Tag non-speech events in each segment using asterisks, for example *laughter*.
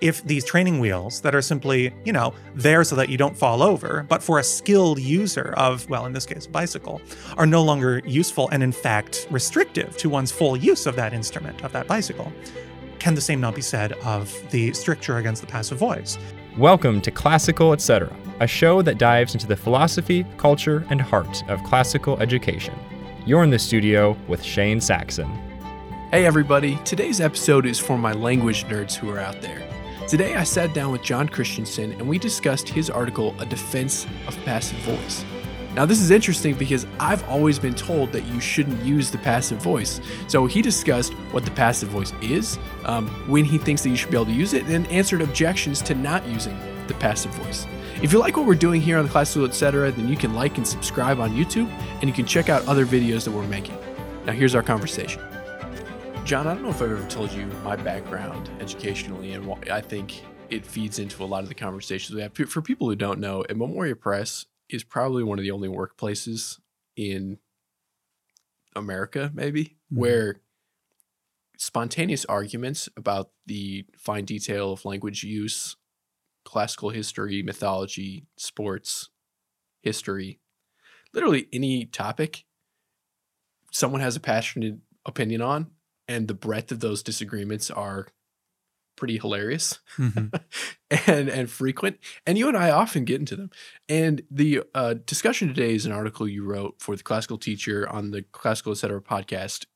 If these training wheels that are simply, you know, there so that you don't fall over, but for a skilled user of, well, in this case, a bicycle, are no longer useful and in fact restrictive to one's full use of that instrument, of that bicycle, can the same not be said of the stricture against the passive voice? Welcome to Classical Etc., a show that dives into the philosophy, culture, and heart of classical education. You're in the studio with Shane Saxon. Hey everybody, today's episode is for my language nerds who are out there. Today I sat down with John Christensen and we discussed his article, A Defense of Passive Voice. Now, this is interesting because I've always been told that you shouldn't use the passive voice. So, he discussed what the passive voice is, um, when he thinks that you should be able to use it, and answered objections to not using the passive voice. If you like what we're doing here on the Classical Etc., then you can like and subscribe on YouTube, and you can check out other videos that we're making. Now, here's our conversation. John, I don't know if I've ever told you my background educationally, and I think it feeds into a lot of the conversations we have. For people who don't know, Memoria Press is probably one of the only workplaces in America, maybe, mm-hmm. where spontaneous arguments about the fine detail of language use, classical history, mythology, sports, history, literally any topic someone has a passionate opinion on and the breadth of those disagreements are pretty hilarious mm-hmm. *laughs* and and frequent and you and i often get into them. And the uh, discussion today is an article you wrote for the classical teacher on the classical etc. podcast.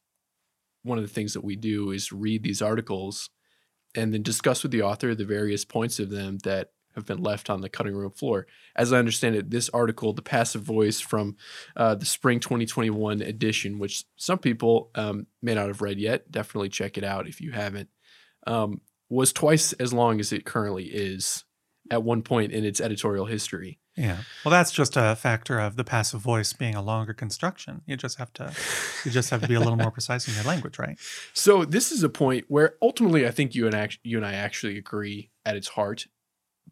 One of the things that we do is read these articles and then discuss with the author the various points of them that have been left on the cutting room floor. As I understand it, this article, The Passive Voice from uh, the spring 2021 edition, which some people um, may not have read yet, definitely check it out if you haven't, um, was twice as long as it currently is at one point in its editorial history. Yeah. Well, that's just a factor of the passive voice being a longer construction. You just have to you just have to be a little more *laughs* precise in your language, right? So, this is a point where ultimately I think you and act- you and I actually agree at its heart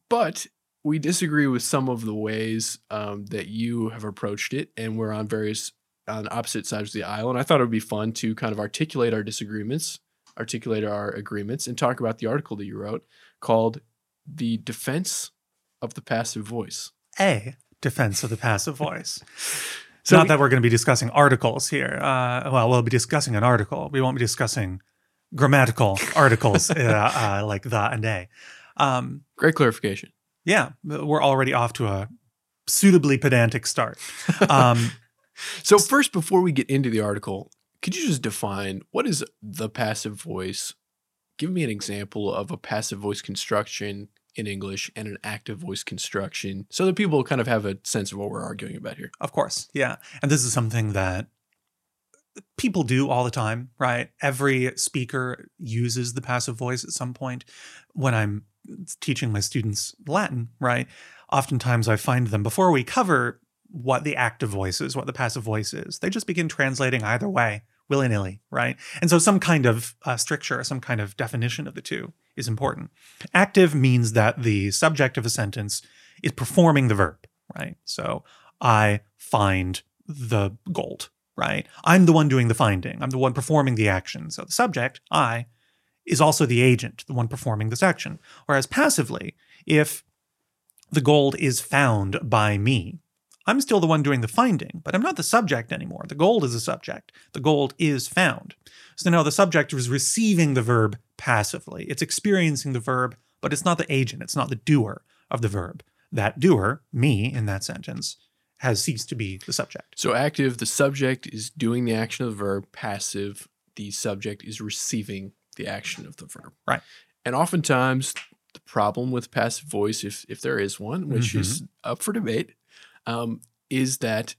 but we disagree with some of the ways um, that you have approached it, and we're on various on opposite sides of the aisle. And I thought it would be fun to kind of articulate our disagreements, articulate our agreements, and talk about the article that you wrote called "The Defense of the Passive Voice." A defense of the passive voice. *laughs* so Not we, that we're going to be discussing articles here. Uh, well, we'll be discussing an article. We won't be discussing grammatical articles *laughs* uh, uh, like the and a. Um, Great clarification. Yeah, we're already off to a suitably pedantic start. Um, *laughs* so first, before we get into the article, could you just define what is the passive voice? Give me an example of a passive voice construction in English and an active voice construction so that people kind of have a sense of what we're arguing about here. Of course. Yeah. And this is something that people do all the time, right? Every speaker uses the passive voice at some point. When I'm teaching my students Latin, right? Oftentimes I find them before we cover what the active voice is, what the passive voice is, they just begin translating either way, willy nilly, right? And so some kind of uh, stricture, some kind of definition of the two is important. Active means that the subject of a sentence is performing the verb, right? So I find the gold, right? I'm the one doing the finding, I'm the one performing the action. So the subject, I, is also the agent, the one performing this action. Whereas passively, if the gold is found by me, I'm still the one doing the finding, but I'm not the subject anymore. The gold is the subject. The gold is found. So now the subject is receiving the verb passively. It's experiencing the verb, but it's not the agent. It's not the doer of the verb. That doer, me in that sentence, has ceased to be the subject. So active, the subject is doing the action of the verb. Passive, the subject is receiving the action of the verb. Right. And oftentimes, the problem with passive voice, if if there is one, which mm-hmm. is up for debate, um, is that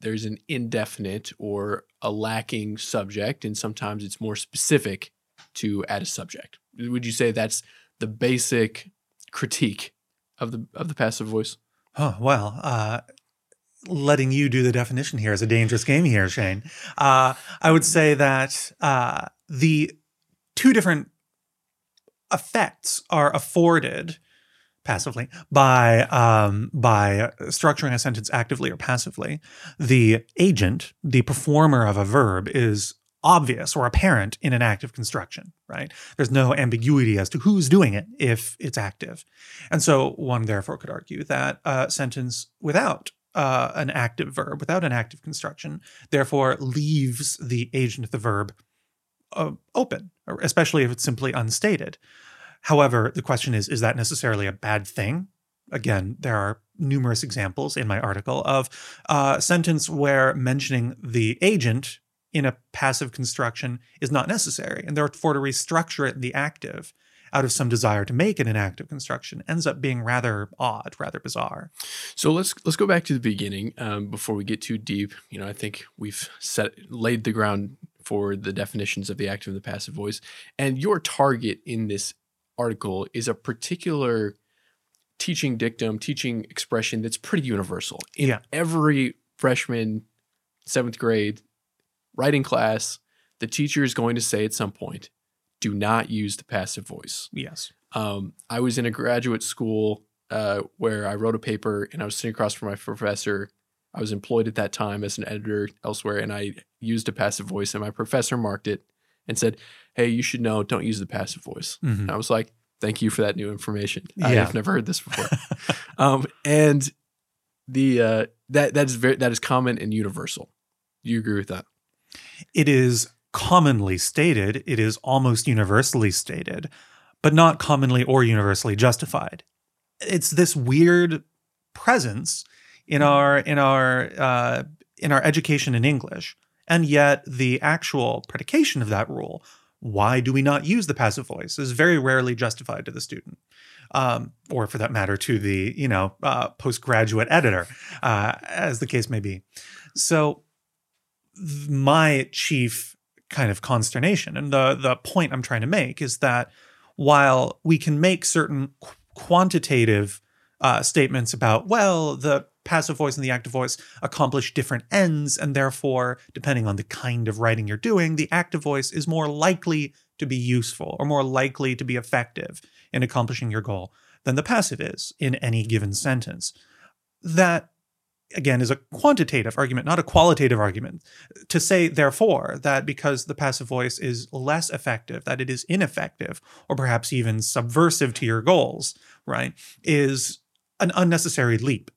there's an indefinite or a lacking subject, and sometimes it's more specific to add a subject. Would you say that's the basic critique of the of the passive voice? Oh well, uh, letting you do the definition here is a dangerous game here, Shane. Uh, I would say that uh, the two different effects are afforded passively by um, by structuring a sentence actively or passively. The agent, the performer of a verb, is obvious or apparent in an active construction, right? There's no ambiguity as to who's doing it if it's active. And so one therefore could argue that a sentence without uh, an active verb, without an active construction, therefore leaves the agent of the verb uh, open, especially if it's simply unstated. However, the question is is that necessarily a bad thing? Again, there are numerous examples in my article of a sentence where mentioning the agent in a passive construction is not necessary, and therefore to restructure it in the active out of some desire to make it an active construction ends up being rather odd, rather bizarre. So let's let's go back to the beginning um, before we get too deep. You know, I think we've set laid the ground for the definitions of the active and the passive voice, and your target in this article is a particular teaching dictum, teaching expression that's pretty universal in Yeah. every freshman, seventh grade writing class. The teacher is going to say at some point, "Do not use the passive voice." Yes. Um, I was in a graduate school uh, where I wrote a paper and I was sitting across from my professor. I was employed at that time as an editor elsewhere, and I used a passive voice, and my professor marked it and said, "Hey, you should know, don't use the passive voice." Mhm. And I was like, "Thank you for that new information. Yeah. I've never heard this before." *laughs* um, and the uh, that that is very that is common and universal. Do you agree with that? It is commonly stated, it is almost universally stated, but not commonly or universally justified. It's this weird presence in our in our uh, in our education in English, and yet the actual predication of that rule, why do we not use the passive voice, is very rarely justified to the student. Um, or for that matter, to the you know uh, postgraduate editor, uh, as the case may be. So th- my chief kind of consternation and the the point I'm trying to make is that while we can make certain qu- quantitative uh, statements about well the passive voice and the active voice accomplish different ends and therefore depending on the kind of writing you're doing the active voice is more likely to be useful or more likely to be effective in accomplishing your goal than the passive is in any given sentence. That again is a quantitative argument not a qualitative argument. To say therefore that because the passive voice is less effective that it is ineffective or perhaps even subversive to your goals right is an unnecessary leap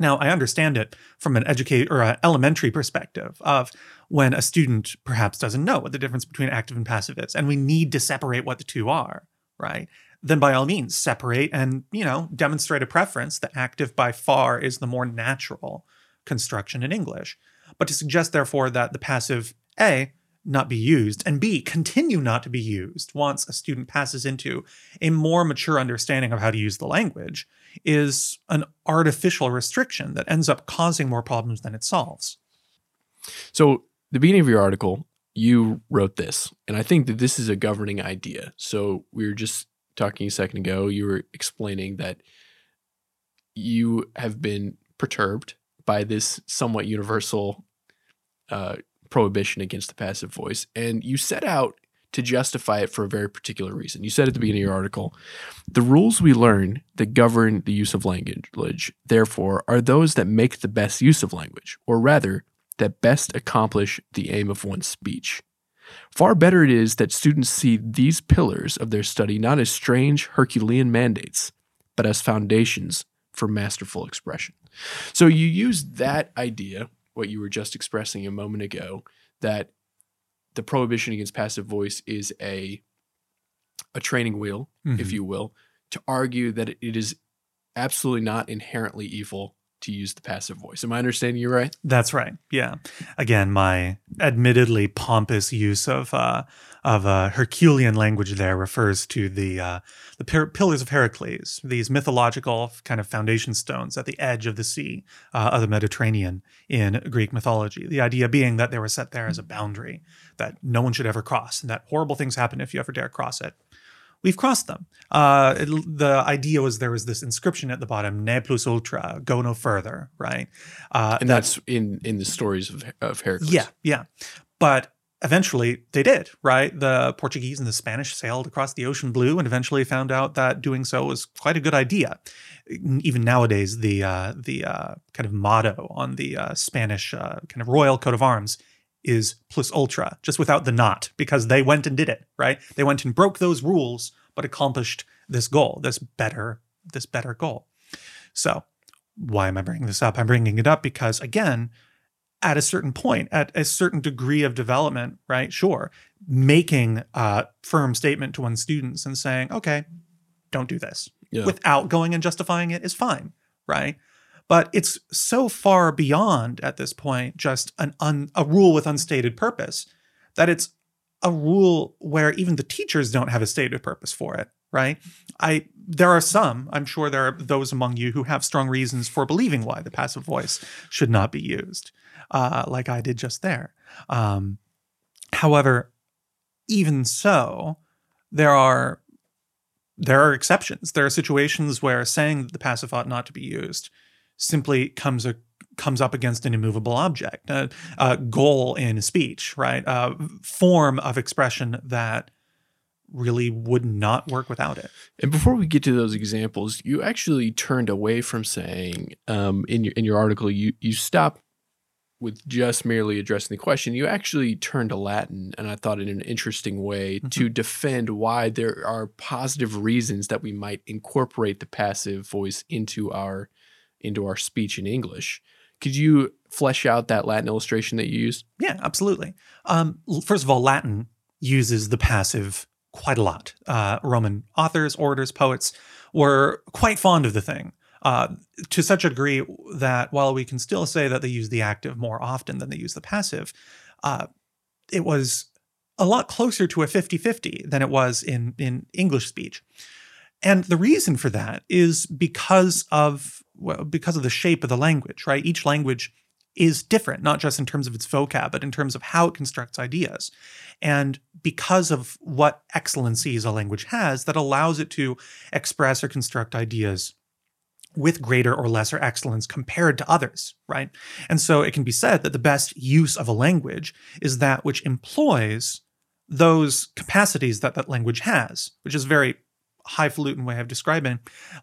now i understand it from an educate or an elementary perspective of when a student perhaps doesn't know what the difference between active and passive is and we need to separate what the two are right? Then by all means separate and you know demonstrate a preference the active by far is the more natural construction in english. But to suggest therefore that the passive a not be used and b continue not to be used once a student passes into a more mature understanding of how to use the language is an artificial restriction that ends up causing more problems than it solves So, the beginning of your article, you wrote this, and I think that this is a governing idea. So, we were just talking a second ago, you were explaining that you have been perturbed by this somewhat universal uh, prohibition against the passive voice, and you set out to justify it for a very particular reason. You said at the beginning of your article, the rules we learn that govern the use of language, therefore, are those that make the best use of language, or rather, that best accomplish the aim of one's speech. Far better it is that students see these pillars of their study not as strange Herculean mandates, but as foundations for masterful expression. So you use that idea, what you were just expressing a moment ago, that the prohibition against passive voice is a a training wheel, if Mhm. you will, to argue that it is absolutely not inherently evil to use the passive voice. Am I understanding you right? That's right. Yeah. Again, my admittedly pompous use of uh, of uh, Herculean language there refers to the uh, the pillars of Heracles, these mythological kind of foundation stones at the edge of the sea uh, of the Mediterranean in Greek mythology. The idea being that they were set there as a boundary that no one should ever cross, and that horrible things happen if you ever dare cross it. We've crossed them. Uh, it- the idea was there was this inscription at the bottom, "Ne plus ultra," go no further, right? Uh, And that's in in the stories of of Heracles. yeah, yeah. But eventually they did, right? The Portuguese and the Spanish sailed across the ocean blue and eventually found out that doing so was quite a good idea. Even nowadays, the uh, the uh, kind of motto on the uh, Spanish uh, kind of royal coat of arms is plus ultra, just without the not, because they went and did it, right? They went and broke those rules, but accomplished this goal, this better, this better goal. So, why am I bringing this up? I'm bringing it up because, again, at a certain point, at a certain degree of development, right? Sure, making a firm statement to one's students and saying, okay, don't do this Yeah. without going and justifying it is fine, right? But it's so far beyond at this point just an un, a rule with unstated purpose that it's a rule where even the teachers don't have a stated purpose for it, right? I there are some, I'm sure there are those among you who have strong reasons for believing why the passive voice should not be used, uh, like I did just there. Um, however, even so, there are there are exceptions. There are situations where saying that the passive ought not to be used simply comes a, comes up against an immovable object, a, a goal in speech, right? A form of expression that really would not work without it. And before we get to those examples, you actually turned away from saying um, in your in your article you you stop with just merely addressing the question. You actually turned to Latin, and I thought in an interesting way to defend why there are positive reasons that we might incorporate the passive voice into our into our speech in English. Could you flesh out that Latin illustration that you used? Yeah, absolutely. Um, first of all, Latin uses the passive quite a lot. Uh, Roman authors, orators, poets were quite fond of the thing uh, to such a degree that while we can still say that they use the active more often than they use the passive, uh, it was a lot closer to a 50 50 than it was in, in English speech. And the reason for that is because of well, because of the shape of the language, right? Each language is different, not just in terms of its vocab, but in terms of how it constructs ideas. And because of what excellencies a language has that allows it to express or construct ideas with greater or lesser excellence compared to others, right? And so it can be said that the best use of a language is that which employs those capacities that that language has, which is very highfalutin way of describing,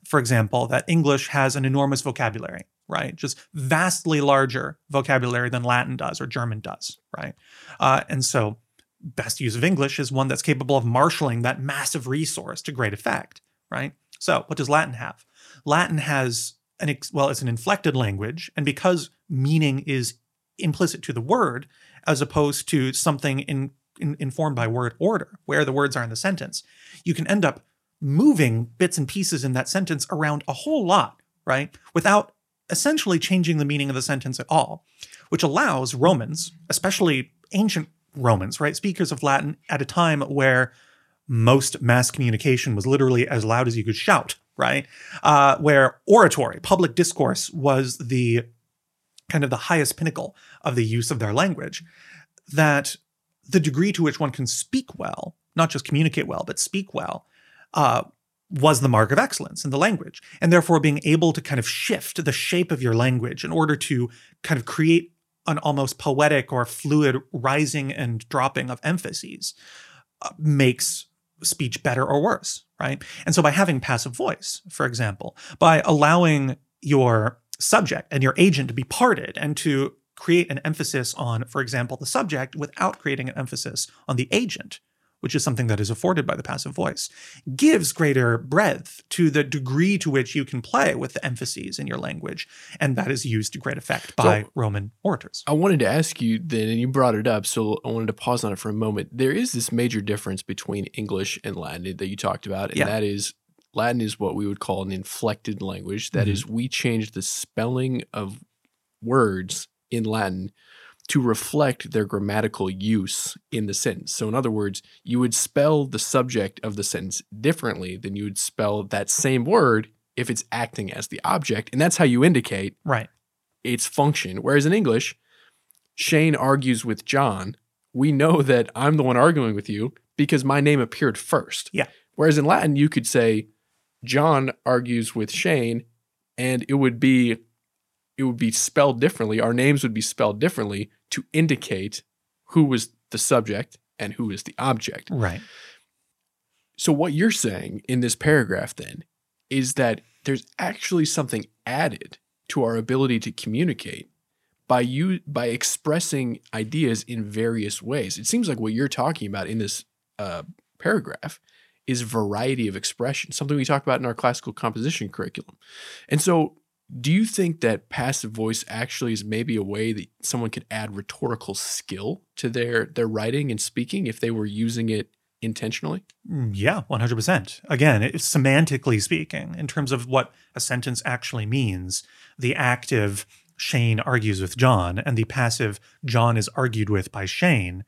for example, that English has an enormous vocabulary, right? Just vastly larger vocabulary than Latin does or German does, right? Uh, and so, best use of English is one that's capable of marshaling that massive resource to great effect, right? So, what does Latin have? Latin has an ex- well, it's an inflected language, and because meaning is implicit to the word as opposed to something in, in, informed by word order, where the words are in the sentence, you can end up moving bits and pieces in that sentence around a whole lot, right? Without essentially changing the meaning of the sentence at all, which allows Romans, especially ancient Romans, right? Speakers of Latin at a time where most mass communication was literally as loud as you could shout, right? Uh, where oratory, public discourse was the kind of the highest pinnacle of the use of their language, that the degree to which one can speak well, not just communicate well, but speak well, uh, was the mark of excellence in the language. And therefore, being able to kind of shift the shape of your language in order to kind of create an almost poetic or fluid rising and dropping of emphases uh, makes speech better or worse, right? And so, by having passive voice, for example, by allowing your subject and your agent to be parted and to create an emphasis on, for example, the subject without creating an emphasis on the agent, which is something that is afforded by the passive voice, gives greater breadth to the degree to which you can play with the emphases in your language. And that is used to great effect by So- Roman orators. I wanted to ask you then, and you brought it up, so I wanted to pause on it for a moment. There is this major difference between English and Latin that you talked about, and Yeah. that is Latin is what we would call an inflected language. That mm-hmm. is, we change the spelling of words in Latin to reflect their grammatical use in the sentence. So, in other words, you would spell the subject of the sentence differently than you would spell that same word if it's acting as the object. And that's how you indicate Right. its function. Whereas in English, Shane argues with John. We know that I'm the one arguing with you because my name appeared first. Yeah. Whereas in Latin, you could say John argues with Shane, and it would be it would be spelled differently. Our names would be spelled differently to indicate who was the subject and who is the object. Right. So what you're saying in this paragraph then is that there's actually something added to our ability to communicate by you by expressing ideas in various ways. It seems like what you're talking about in this uh, paragraph is variety of expression, something we talk about in our classical composition curriculum. And so, do you think that passive voice actually is maybe a way that someone could add rhetorical skill to their their writing and speaking if they were using it intentionally? Mm, Yeah, 100%. Again, it's semantically speaking, in terms of what a sentence actually means, the active Shane argues with John and the passive John is argued with by Shane,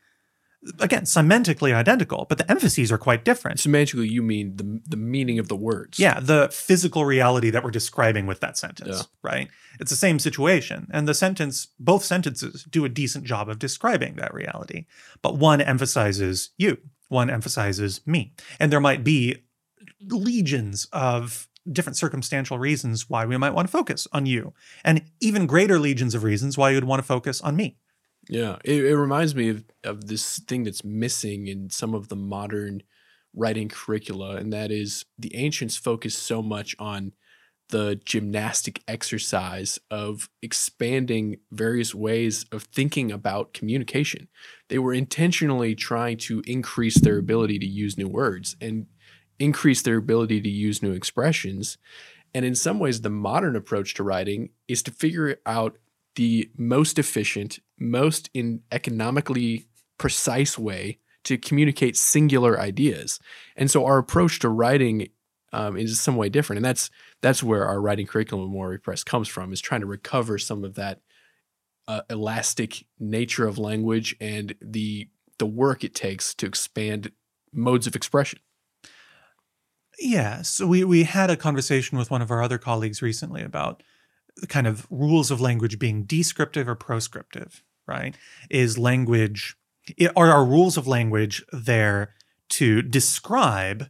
again, semantically identical, but the emphases are quite different. Semantically, you mean the the meaning of the words. Yeah, the physical reality that we're describing with that sentence, Yeah. right? It's the same situation. And the sentence, both sentences do a decent job of describing that reality. But one emphasizes you, one emphasizes me. And there might be legions of different circumstantial reasons why we might want to focus on you, and even greater legions of reasons why you'd want to focus on me. Yeah, it, it reminds me of, of this thing that's missing in some of the modern writing curricula, and that is the ancients focused so much on the gymnastic exercise of expanding various ways of thinking about communication. They were intentionally trying to increase their ability to use new words and increase their ability to use new expressions. And in some ways, the modern approach to writing is to figure out the most efficient, most in economically precise way to communicate singular ideas. And so our approach to writing um, is some way different, and that's that's where our writing curriculum at Memoria Press comes from, is trying to recover some of that uh, elastic nature of language and the the work it takes to expand modes of expression. Yeah. So we, we had a conversation with one of our other colleagues recently about the kind of rules of language being descriptive or proscriptive, right? Is language, are our rules of language there to describe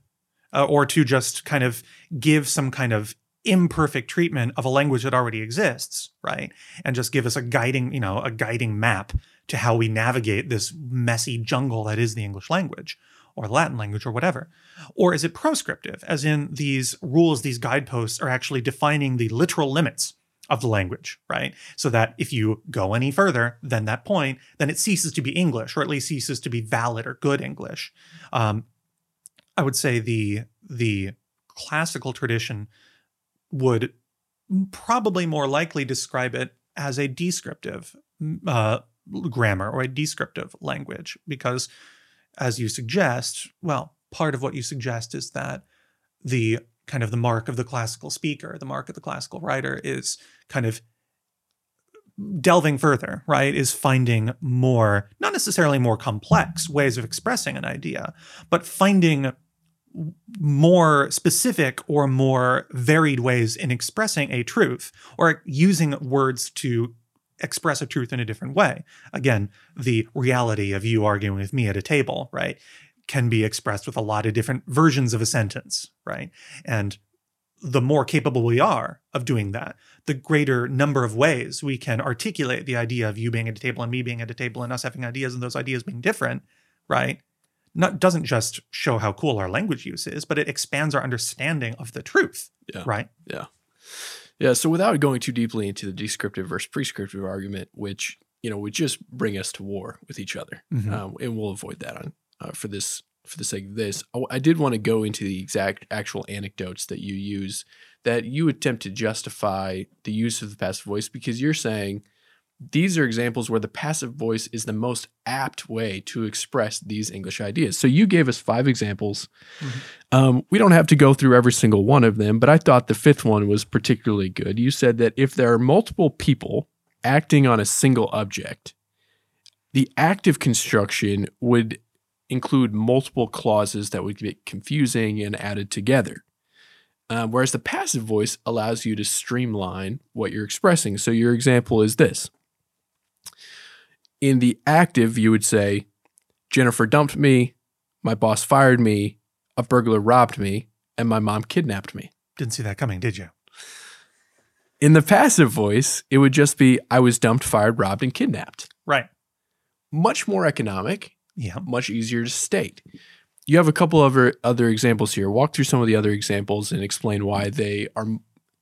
uh, or to just kind of give some kind of imperfect treatment of a language that already exists, right? And just give us a guiding, you know, a guiding map to how we navigate this messy jungle that is the English language or the Latin language or whatever. Or is it proscriptive, as in these rules, these guideposts are actually defining the literal limits of the language, right? So that if you go any further than that point, then it ceases to be English, or at least ceases to be valid or good English. Um, I would say the the classical tradition would probably more likely describe it as a descriptive uh, grammar or a descriptive language, because as you suggest, well, part of what you suggest is that the kind of the mark of the classical speaker, the mark of the classical writer is kind of delving further, right? Is finding more, not necessarily more complex ways of expressing an idea, but finding more specific or more varied ways in expressing a truth or using words to express a truth in a different way. Again, the reality of you arguing with me at a table, right, can be expressed with a lot of different versions of a sentence, right? And the more capable we are of doing that, the greater number of ways we can articulate the idea of you being at a table and me being at a table and us having ideas and those ideas being different, right? Not doesn't just show how cool our language use is, but it expands our understanding of the truth, Yeah. right? Yeah. Yeah, so without going too deeply into the descriptive versus prescriptive argument, which you know would just bring us to war with each other, Mhm. um, and we'll avoid that on uh, for this for the sake of this. I, I did want to go into the exact actual anecdotes that you use that you attempt to justify the use of the passive voice because you're saying these are examples where the passive voice is the most apt way to express these English ideas. So you gave us five examples. Um, we don't have to go through every single one of them, but I thought the fifth one was particularly good. You said that if there are multiple people acting on a single object, the active construction would include multiple clauses that would get confusing and added together. Uh, whereas the passive voice allows you to streamline what you're expressing. So your example is this. In the active, you would say, Jennifer dumped me, my boss fired me, a burglar robbed me, and my mom kidnapped me. Didn't see that coming, did you? In the passive voice, it would just be, I was dumped, fired, robbed, and kidnapped. Right. Much more economic, Yeah. much easier to state. You have a couple other other examples here. Walk through some of the other examples and explain why they are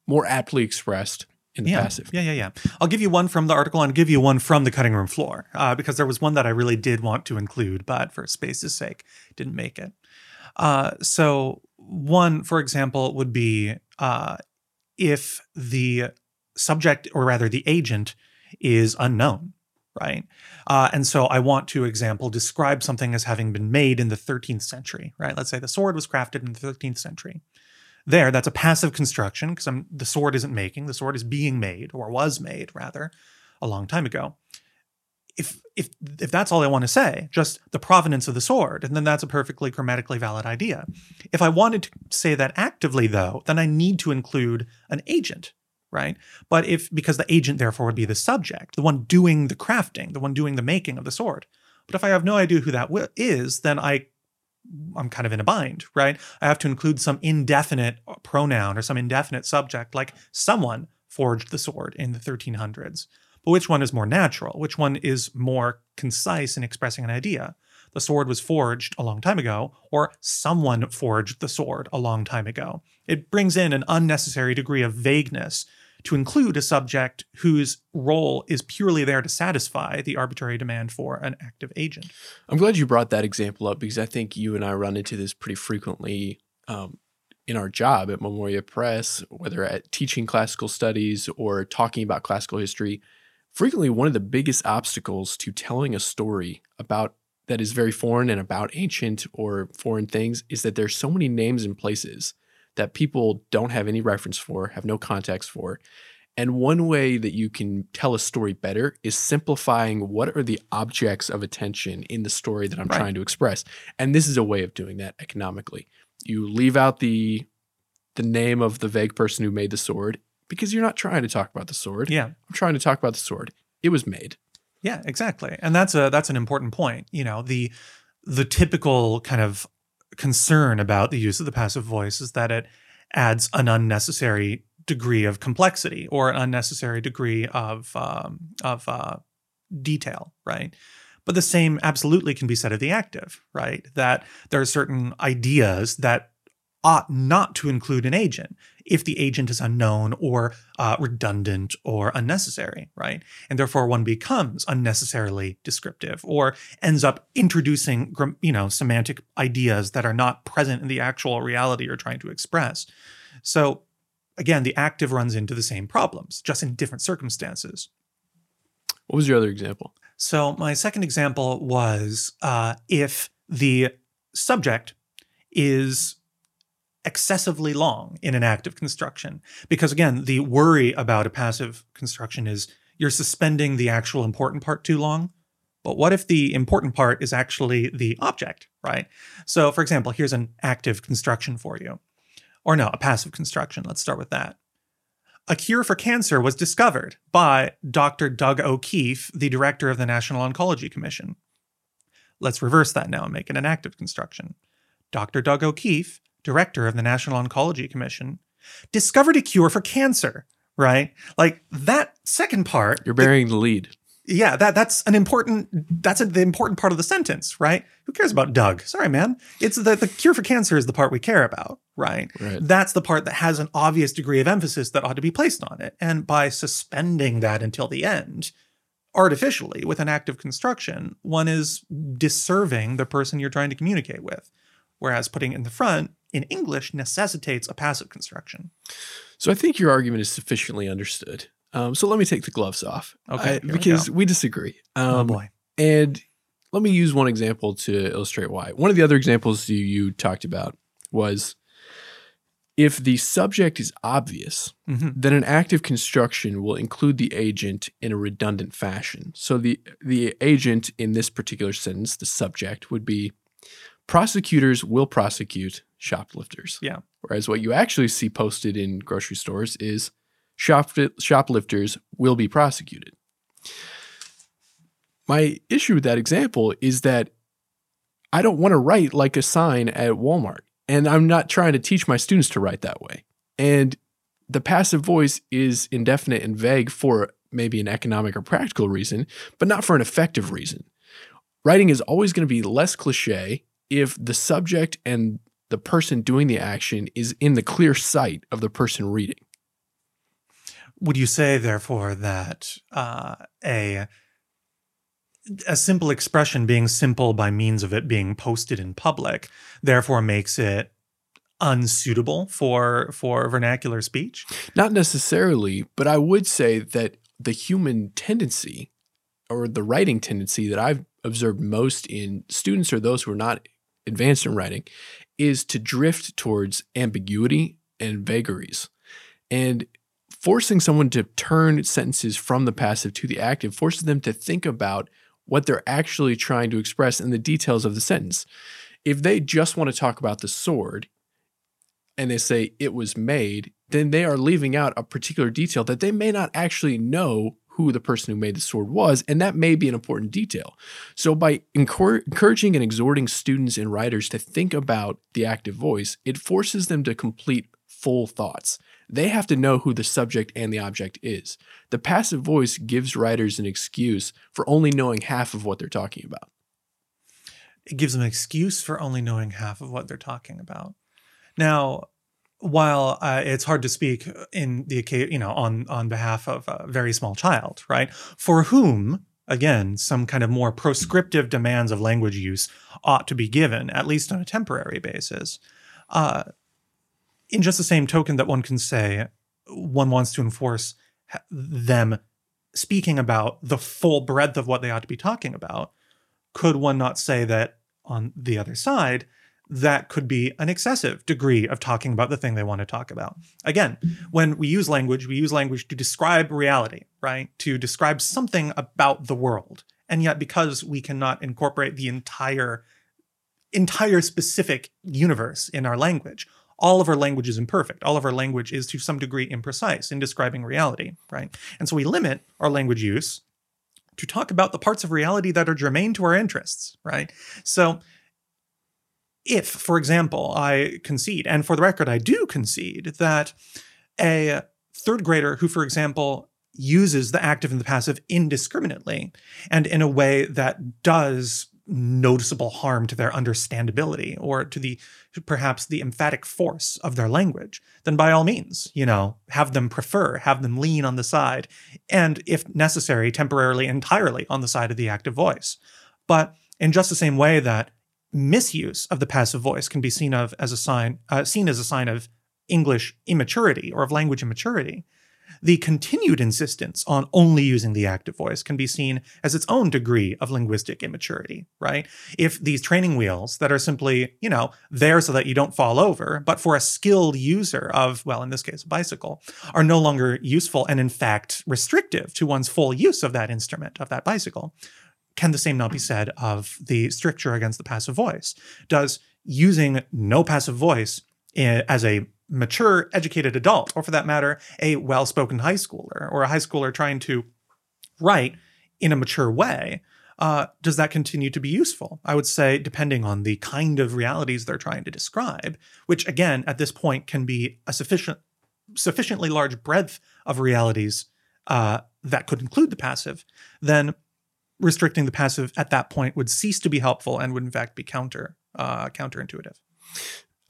more aptly expressed in the yeah. passive. Yeah, yeah, yeah. I'll give you one from the article and give you one from the cutting room floor uh, because there was one that I really did want to include, but for space's sake, didn't make it. Uh, so, one, for example, would be uh, if the subject, or rather the agent, is unknown, right? Uh, and so I want to, example, describe something as having been made in the 13th century, right? Let's say the sword was crafted in the 13th century. There, that's a passive construction because the sword isn't making, the sword is being made, or was made rather, a long time ago. If if if that's all I want to say, just the provenance of the sword, and then that's a perfectly grammatically valid idea. If I wanted to say that actively, though, then I need to include an agent, right? But if because the agent therefore would be the subject, the one doing the crafting, the one doing the making of the sword. But if I have no idea who that is, then I I'm kind of in a bind, right? I have to include some indefinite pronoun or some indefinite subject, like someone forged the sword in the 1300s. But which one is more natural? Which one is more concise in expressing an idea? The sword was forged a long time ago, or someone forged the sword a long time ago. It brings in an unnecessary degree of vagueness to include a subject whose role is purely there to satisfy the arbitrary demand for an active agent. I'm glad you brought that example up because I think you and I run into this pretty frequently um, in our job at Memoria Press, whether at teaching classical studies or talking about classical history. Frequently, one of the biggest obstacles to telling a story about that is very foreign and about ancient or foreign things is that there's so many names and places that people don't have any reference for, have no context for. And one way that you can tell a story better is simplifying what are the objects of attention in the story that I'm right. trying to express. And this is a way of doing that economically. You leave out the the name of the vague person who made the sword because you're not trying to talk about the sword. Yeah. I'm trying to talk about the sword. It was made. Yeah, exactly. And that's a that's an important point. You know, the the typical kind of concern about the use of the passive voice is that it adds an unnecessary degree of complexity or an unnecessary degree of um, of uh, detail, right? But the same absolutely can be said of the active, right? That there are certain ideas that ought not to include an agent if the agent is unknown or uh, redundant or unnecessary, right? And therefore one becomes unnecessarily descriptive or ends up introducing, you know, semantic ideas that are not present in the actual reality you're trying to express. So again, the active runs into the same problems, just in different circumstances. What was your other example? So my second example was uh, if the subject is excessively long in an active construction. Because again, the worry about a passive construction is you're suspending the actual important part too long. But what if the important part is actually the object, right? So, for example, here's an active construction for you. Or no, a passive construction. Let's start with that. A cure for cancer was discovered by Dr. Doug O'Keefe, the director of the National Oncology Commission. Let's reverse that now and make it an active construction. Dr. Doug O'Keefe director of the National Oncology Commission, discovered a cure for cancer, right? Like that second part. You're burying the, the lead. Yeah, that that's an important that's a, the important part of the sentence, right? Who cares about Doug? Sorry, man. It's the the cure for cancer is the part we care about, right? right? That's the part that has an obvious degree of emphasis that ought to be placed on it. And by suspending that until the end, artificially with an active construction, one is disserving the person you're trying to communicate with. Whereas putting it in the front in English necessitates a passive construction. So I think your argument is sufficiently understood. Um, so let me take the gloves off. Okay. I, because we, we, disagree. Um, oh boy. And let me use one example to illustrate why. One of the other examples you, you talked about was if the subject is obvious, mm-hmm. then an active construction will include the agent in a redundant fashion. So the the agent in this particular sentence, the subject, would be prosecutors will prosecute shoplifters. Yeah. Whereas what you actually see posted in grocery stores is shop, shoplifters will be prosecuted. My issue with that example is that I don't want to write like a sign at Walmart. And I'm not trying to teach my students to write that way. And the passive voice is indefinite and vague for maybe an economic or practical reason, but not for an effective reason. Writing is always going to be less cliche if the subject and the person doing the action is in the clear sight of the person reading. Would you say, therefore, that uh, a a simple expression being simple by means of it being posted in public, therefore makes it unsuitable for for vernacular speech? Not necessarily, but I would say that the human tendency or the writing tendency that I've observed most in students or those who are not advanced in writing is to drift towards ambiguity and vagaries. And forcing someone to turn sentences from the passive to the active forces them to think about what they're actually trying to express in the details of the sentence. If they just want to talk about the sword and they say it was made, then they are leaving out a particular detail that they may not actually know who the person who made the sword was, and that may be an important detail. So, by encouraging and exhorting students and writers to think about the active voice, it forces them to complete full thoughts. They have to know who the subject and the object is. The passive voice gives writers an excuse for only knowing half of what they're talking about. It gives them an excuse for only knowing half of what they're talking about. Now, while uh, it's hard to speak in the you know on on behalf of a very small child, right? For whom again some kind of more proscriptive demands of language use ought to be given, at least on a temporary basis. Uh, in just the same token that one can say one wants to enforce them speaking about the full breadth of what they ought to be talking about, could one not say that on the other side, that could be an excessive degree of talking about the thing they want to talk about. Again, when we use language, we use language to describe reality, right? To describe something about the world. And yet, because we cannot incorporate the entire entire specific universe in our language, all of our language is imperfect. All of our language is to some degree imprecise in describing reality, right? And so we limit our language use to talk about the parts of reality that are germane to our interests, right? So if, for example, I concede, and for the record, I do concede that a third grader who, for example, uses the active and the passive indiscriminately and in a way that does noticeable harm to their understandability or to the perhaps the emphatic force of their language, then by all means, you know, have them prefer, have them lean on the side, and if necessary, temporarily entirely on the side of the active voice. But in just the same way that misuse of the passive voice can be seen of as a sign, uh, seen as a sign of English immaturity or of language immaturity, the continued insistence on only using the active voice can be seen as its own degree of linguistic immaturity, right? If these training wheels that are simply, you know, there so that you don't fall over, but for a skilled user of, well, in this case, a bicycle, are no longer useful and in fact restrictive to one's full use of that instrument, of that bicycle, can the same not be said of the stricture against the passive voice? Does using no passive voice eh, as a mature, educated adult, or for that matter, a well spoken high schooler or a high schooler trying to write in a mature way, uh, does that continue to be useful? I would say, depending on the kind of realities they're trying to describe, which again, at this point, can be a sufficient, sufficiently large breadth of realities uh, that could include the passive, then restricting the passive at that point would cease to be helpful and would in fact be counter uh, counterintuitive.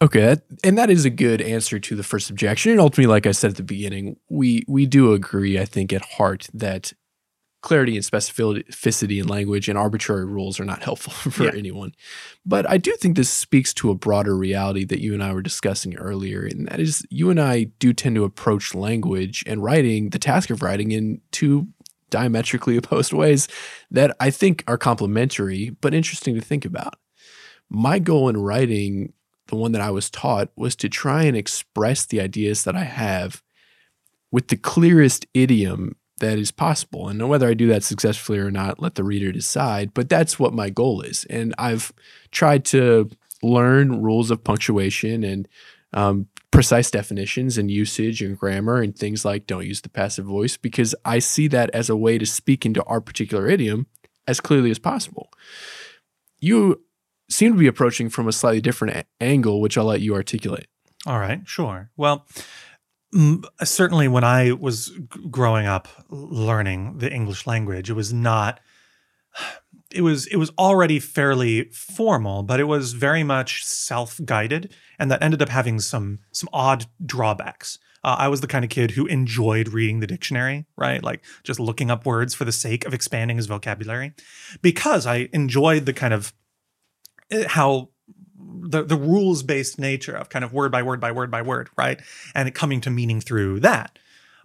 Okay, and that is a good answer to the first objection. And ultimately, like I said at the beginning, we we do agree, I think, at heart that clarity and specificity in language and arbitrary rules are not helpful *laughs* for yeah. anyone. But I do think this speaks to a broader reality that you and I were discussing earlier, and that is you and I do tend to approach language and writing, the task of writing, in two diametrically opposed ways that I think are complementary but interesting to think about. My goal in writing the one that I was taught was to try and express the ideas that I have with the clearest idiom that is possible. And whether I do that successfully or not, let the reader decide. But that's what my goal is. And I've tried to learn rules of punctuation and um, precise definitions and usage and grammar and things like don't use the passive voice because I see that as a way to speak into our particular idiom as clearly as possible. You seem to be approaching from a slightly different a- angle, which I'll let you articulate. All right, sure. Well, m- certainly when I was g- growing up learning the English language, it was not it was it was already fairly formal, but it was very much self-guided and that ended up having some some odd drawbacks. Uh, I was the kind of kid who enjoyed reading the dictionary, right? Like just looking up words for the sake of expanding his vocabulary because I enjoyed the kind of eh, how the, the rules based nature of kind of word by word by word by word, right? And it coming to meaning through that.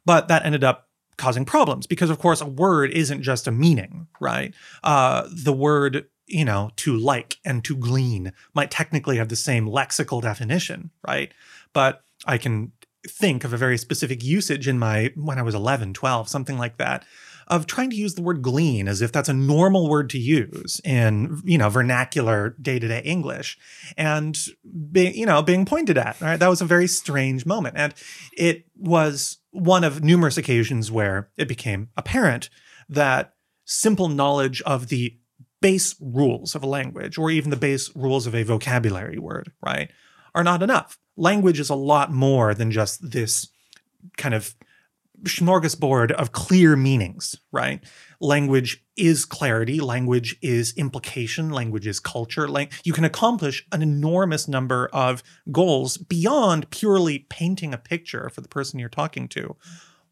But that ended up causing problems because, of course, a word isn't just a meaning, right? Uh, the word, you know, to like and to glean might technically have the same lexical definition, right? But I can think of a very specific usage in my when I was 11, 12, something like that of trying to use the word glean as if that's a normal word to use in you know vernacular day-to-day english and being you know being pointed at right that was a very strange moment and it was one of numerous occasions where it became apparent that simple knowledge of the base rules of a language or even the base rules of a vocabulary word right are not enough language is a lot more than just this kind of smorgasbord of clear meanings, right? Language is clarity, language is implication, language is culture. You can accomplish an enormous number of goals beyond purely painting a picture for the person you're talking to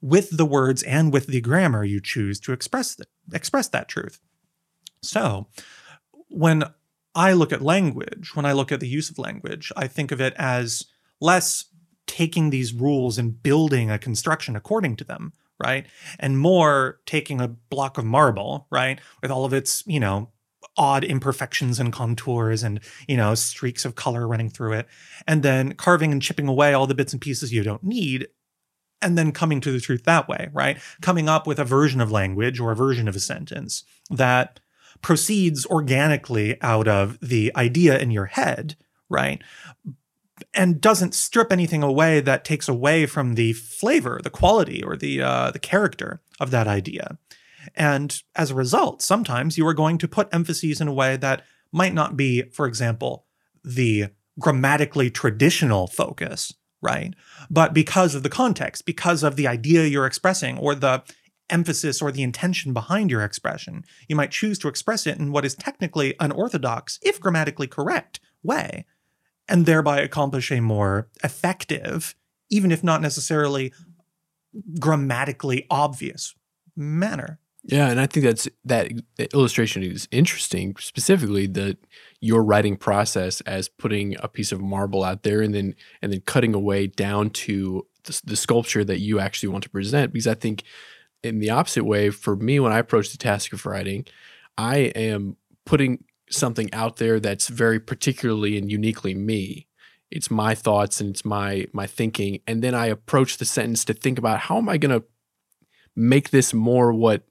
with the words and with the grammar you choose to express th- express that truth. So, when I look at language, when I look at the use of language, I think of it as less taking these rules and building a construction according to them, right? And more taking a block of marble, right, with all of its, you know, odd imperfections and contours and, you know, streaks of color running through it, and then carving and chipping away all the bits and pieces you don't need and then coming to the truth that way, right? Coming up with a version of language or a version of a sentence that proceeds organically out of the idea in your head, right? and doesn't strip anything away that takes away from the flavor, the quality, or the uh, the character of that idea. And as a result, sometimes you are going to put emphases in a way that might not be, for example, the grammatically traditional focus, right? But because of the context, because of the idea you're expressing, or the emphasis or the intention behind your expression, you might choose to express it in what is technically unorthodox, if grammatically correct, way and thereby accomplish a more effective, even if not necessarily grammatically obvious manner. Yeah, and I think that's that illustration is interesting, specifically that your writing process as putting a piece of marble out there and then and then cutting away down to the, the sculpture that you actually want to present. Because I think in the opposite way, for me, when I approach the task of writing, I am putting something out there that's very particularly and uniquely me. It's my thoughts and it's my my thinking, and then I approach the sentence to think about how am I going to make this more what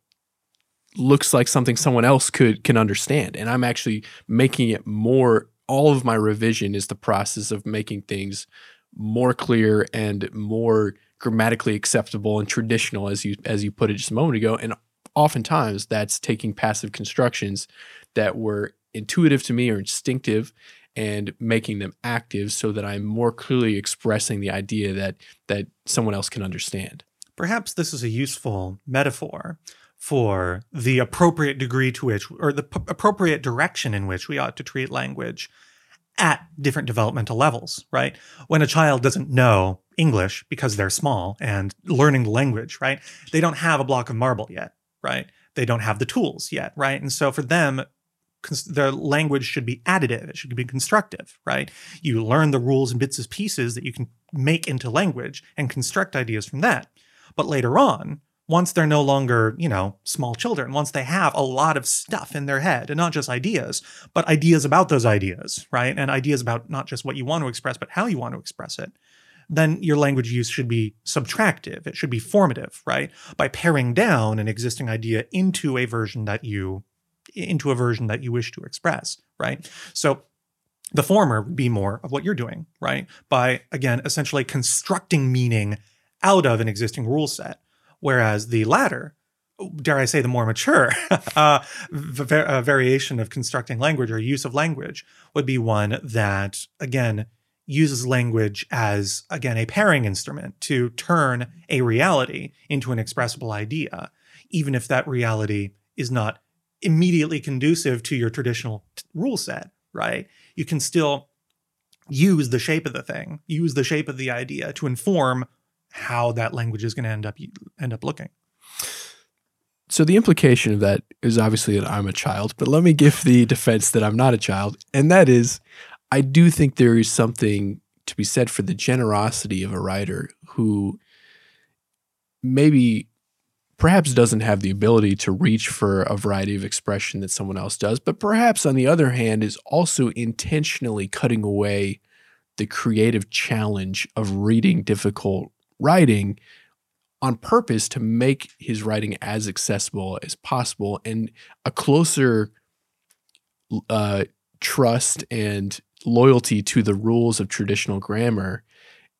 looks like something someone else could can understand, and I'm actually making it more. All of my revision is the process of making things more clear and more grammatically acceptable and traditional, as you as you put it just a moment ago, and oftentimes that's taking passive constructions that were intuitive to me or instinctive and making them active so that I'm more clearly expressing the idea that that someone else can understand. Perhaps this is a useful metaphor for the appropriate degree to which or the p- appropriate direction in which we ought to treat language at different developmental levels, right? When a child doesn't know English because they're small and learning the language, right? They don't have a block of marble yet, right? They don't have the tools yet, right? And so for them, the language should be additive. It should be constructive, right? You learn the rules and bits and pieces that you can make into language and construct ideas from that. But later on, once they're no longer, you know, small children, once they have a lot of stuff in their head and not just ideas, but ideas about those ideas, right? And ideas about not just what you want to express, but how you want to express it, then your language use should be subtractive. It should be formative, right? By paring down an existing idea into a version that you into a version that you wish to express, right? So the former would be more of what you're doing, right? By again, essentially constructing meaning out of an existing rule set. Whereas the latter, dare I say, the more mature *laughs* uh, v- variation of constructing language or use of language would be one that, again, uses language as, again, a paring instrument to turn a reality into an expressible idea, even if that reality is not immediately conducive to your traditional t- rule set, right? You can still use the shape of the thing, use the shape of the idea to inform how that language is going to end up end up looking. So the implication of that is obviously that I'm a child, but let me give the defense that I'm not a child, and that is I do think there is something to be said for the generosity of a writer who maybe perhaps doesn't have the ability to reach for a variety of expression that someone else does, but perhaps on the other hand is also intentionally cutting away the creative challenge of reading difficult writing on purpose to make his writing as accessible as possible and a closer uh, trust and loyalty to the rules of traditional grammar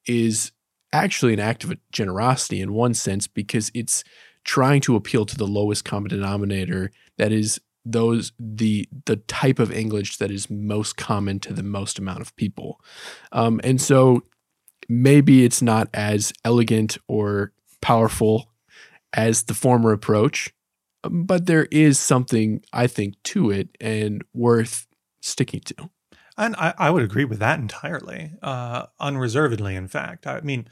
is actually an act of generosity in one sense because it's trying to appeal to the lowest common denominator that is those the the type of english that is most common to the most amount of people. Um, and so maybe it's not as elegant or powerful as the former approach but there is something i think to it and worth sticking to and I, I would agree with that entirely, uh, unreservedly, in fact. I mean,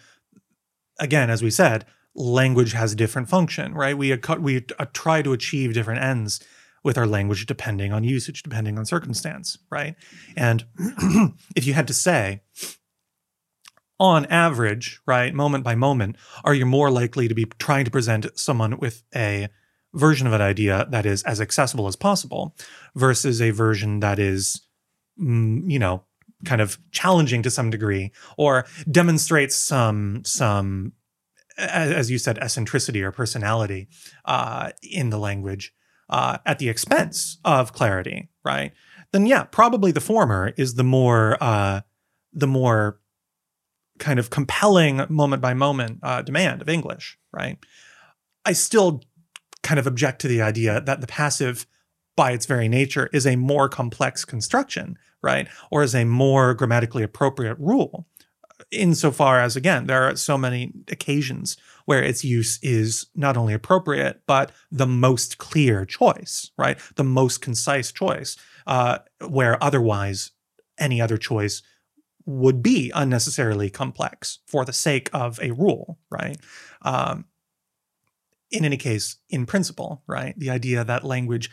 again, as we said, language has a different function, right? We, we try to achieve different ends with our language depending on usage, depending on circumstance, right? And *clears throat* if you had to say, on average, right, moment by moment, are you more likely to be trying to present someone with a version of an idea that is as accessible as possible versus a version that is you know, kind of challenging to some degree or demonstrates some some as you said eccentricity or personality uh, in the language uh, at the expense of clarity right? Then yeah probably the former is the more uh, the more kind of compelling moment by moment uh, demand of english right? I still kind of object to the idea that the passive by its very nature is a more complex construction right? Or as a more grammatically appropriate rule. Insofar as, again, there are so many occasions where its use is not only appropriate, but the most clear choice, right? The most concise choice, uh, where otherwise any other choice would be unnecessarily complex for the sake of a rule, right? Um, in any case, in principle, right? The idea that language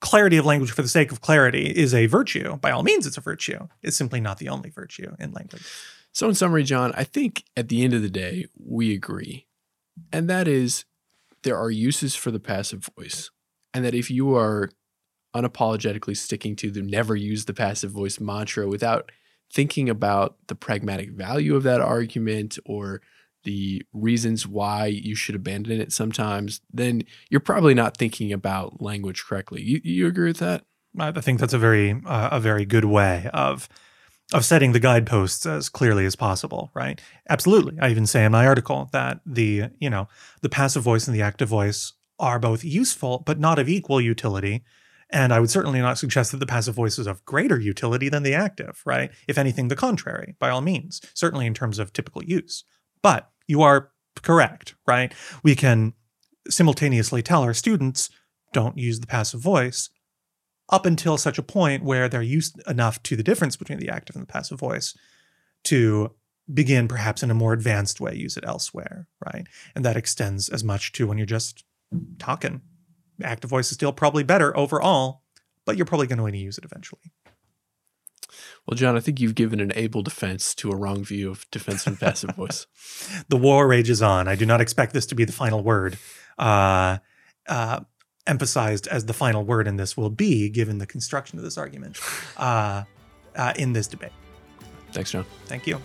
clarity of language for the sake of clarity is a virtue. By all means, it's a virtue. It's simply not the only virtue in language. So, in summary, John, I think at the end of the day, we agree. And that is there are uses for the passive voice. And that if you are unapologetically sticking to the never use the passive voice mantra without thinking about the pragmatic value of that argument or the reasons why you should abandon it sometimes, then you're probably not thinking about language correctly. You, you agree with that? I think that's a very uh, a very good way of of setting the guideposts as clearly as possible, right? Absolutely. I even say in my article that the, you know, the passive voice and the active voice are both useful but not of equal utility. And I would certainly not suggest that the passive voice is of greater utility than the active, right? If anything, the contrary, by all means, certainly in terms of typical use. But you are correct, right? We can simultaneously tell our students don't use the passive voice up until such a point where they're used enough to the difference between the active and the passive voice to begin perhaps in a more advanced way use it elsewhere right? And that extends as much to when you're just talking. Active voice is still probably better overall but you're probably going to want to use it eventually well, John, I think you've given an able defense to a wrong view of defensive and passive *laughs* voice. The war rages on. I do not expect this to be the final word. Uh, uh, emphasized as the final word in this will be, given the construction of this argument, uh, uh in this debate. Thanks, John. Thank you.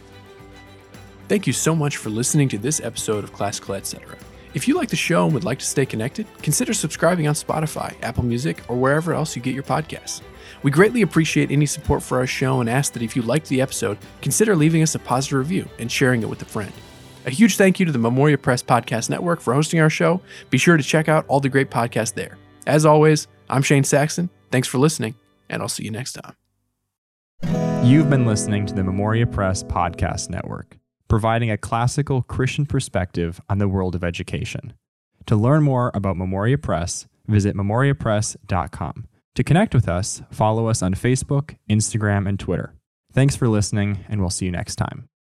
Thank you so much for listening to this episode of Classical Etc. If you like the show and would like to stay connected, consider subscribing on Spotify, Apple Music, or wherever else you get your podcasts. We greatly appreciate any support for our show and ask that if you liked the episode, consider leaving us a positive review and sharing it with a friend. A huge thank you to the Memoria Press Podcast Network for hosting our show. Be sure to check out all the great podcasts there. As always, I'm Shane Saxon. Thanks for listening, and I'll see you next time. You've been listening to the Memoria Press Podcast Network, providing a classical Christian perspective on the world of education. To learn more about Memoria Press, visit memoriapress.com. To connect with us, follow us on Facebook, Instagram, and Twitter. Thanks for listening, and we'll see you next time.